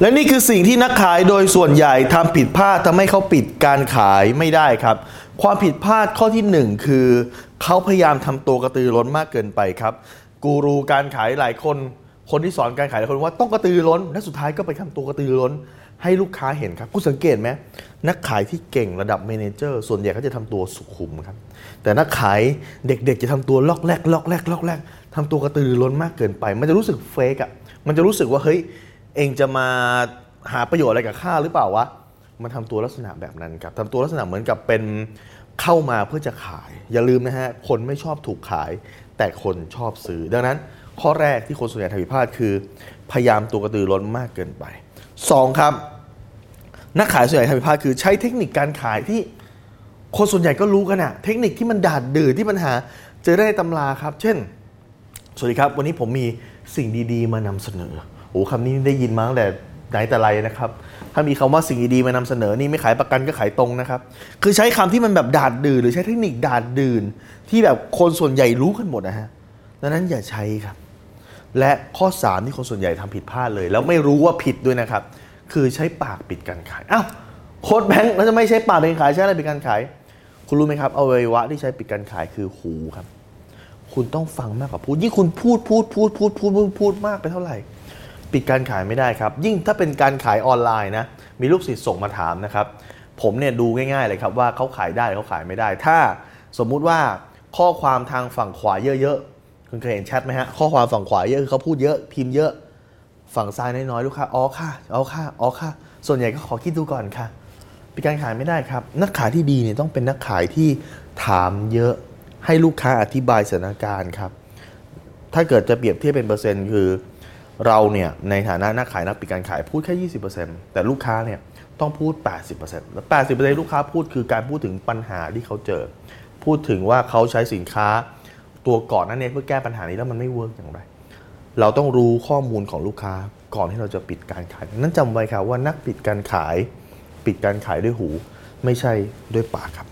และนี่คือสิ่งที่นักขายโดยส่วนใหญ่ทำผิดพลาดทำให้เขาปิดการขายไม่ได้ครับ ความผิดพลาดข้อที่หนึ่งคือ เขาพยายามทำตัวกระตือร้นมากเกินไปครับ กูรูการขายหลายคน คนที่สอนการขายหลายคนว่าต้องกระตือร้น และสุดท้ายก็ไปทำตัวกระตือร้น ให้ลูกค้าเห็นครับคุณสังเกตไหมนักขายที่เก่งระดับเมนเจอร์ส่วนใหญ่เขาจะทำตัวสุขุมครับ แต่นักขายเด็กๆ จะทำตัวลอกแรกลอกแรกลอกแรกทำตัวกระตือร้นมากเกินไป มันจะรู้สึกเฟกอะมันจะรู้สึกว่าเฮ้ย เองจะมาหาประโยชน์อะไรกับข้าหรือเปล่าวะ มันทำตัวลักษณะแบบนั้นครับทำตัวลักษณะเหมือนกับเป็นเข้ามาเพื่อจะขาย อย่าลืมนะฮะ คนไม่ชอบถูกขาย แต่คนชอบซื้อ ดังนั้น ข้อแรกที่คนส่วนใหญ่ทำผิดพลาดคือ พยายามตัวกระตือร้นมากเกินไปสองครับ นักขายส่วนใหญ่ทำผิดพลาดคือใช้เทคนิคการขายที่คนส่วนใหญ่ก็รู้กันอะเทคนิคที่มันดาดดื้อที่มันหาเจอได้ตำราครับ เช่น สวัสดีครับ วันนี้ผมมีสิ่งดี ๆ มานำเสนอ โอ้คำนี้ได้ยินมาตั้งแต่ไหนแต่ไรนะครับ ถ้ามีคำว่าสิ่งดีๆมานำเสนอนี่ไม่ขายประกันก็ขายตรงนะครับ คือใช้คำที่มันแบบดาดดื้อหรือใช้เทคนิคดาดดืนที่แบบคนส่วนใหญ่รู้กันหมดนะฮะดังนั้นอย่าใช้ครับ และข้อ 3 ที่คนส่วนใหญ่ทำผิดพลาดเลย แล้วไม่รู้ว่าผิดด้วยนะครับ คือใช้ปากปิดการขายอ้าวโค้ดแบงค์แล้วจะไม่ใช้ปากปิดการขายใช้อะไรปิดการขาย คุณรู้ไหมครับอวัยวะที่ใช้ปิดการขายคือหูครับ คุณต้องฟังมากกว่าพูดยิ่งคุณพูดพูดพูดพูดพูดพูดพูดมากไปเท่าไหร่ ปิดการขายไม่ได้ครับ ยิ่งถ้าเป็นการขายออนไลน์นะมีลูกศิษย์ส่งมาถามนะครับ ผมเนี่ยดูง่ายๆเลยครับว่าเขาขายได้เขาขายไม่ได้ ถ้าสมมุติว่าข้อความทางฝั่งขวาเยอะๆคุณเคยเห็นแชทไหมฮะข้อความฝั่งขวาเยอะคือเขาพูดเยอะพิมพ์เยอะฝั่งซ้ายน้อยๆลูกค้าอ๋อค่ะอ๋อค่ะอ๋อค่ะ ส่วนใหญ่ก็ขอคิดดูก่อนค่ะปิดการขายไม่ได้ครับ นักขายที่ดีเนี่ยต้องเป็นนักขายที่ถามเยอะให้ลูกค้าอธิบายสถานการณ์ครับ ถ้าเกิดจะเปรียบเทียบเป็นเปอร์เซ็นต์คือ เราเนี่ยในฐานะนักขายนักปิดการขายพูดแค่ 20%แต่ลูกค้าเนี่ยต้องพูด 80%แล้ว 80%ลูกค้าพูดคือการพูดถึงปัญหาที่เขาเจอ พูดถึงว่าเขาใช้สินค้าตัวก่อนนั้นเนี่ยเพื่อแก้ปัญหานี้แล้วมันไม่เวิร์กอย่างไร เราต้องรู้ข้อมูลของลูกค้าก่อนที่เราจะปิดการขาย นั้นจำไว้ครับว่านักปิดการขาย ปิดการขายด้วยหู ไม่ใช่ด้วยปากครับ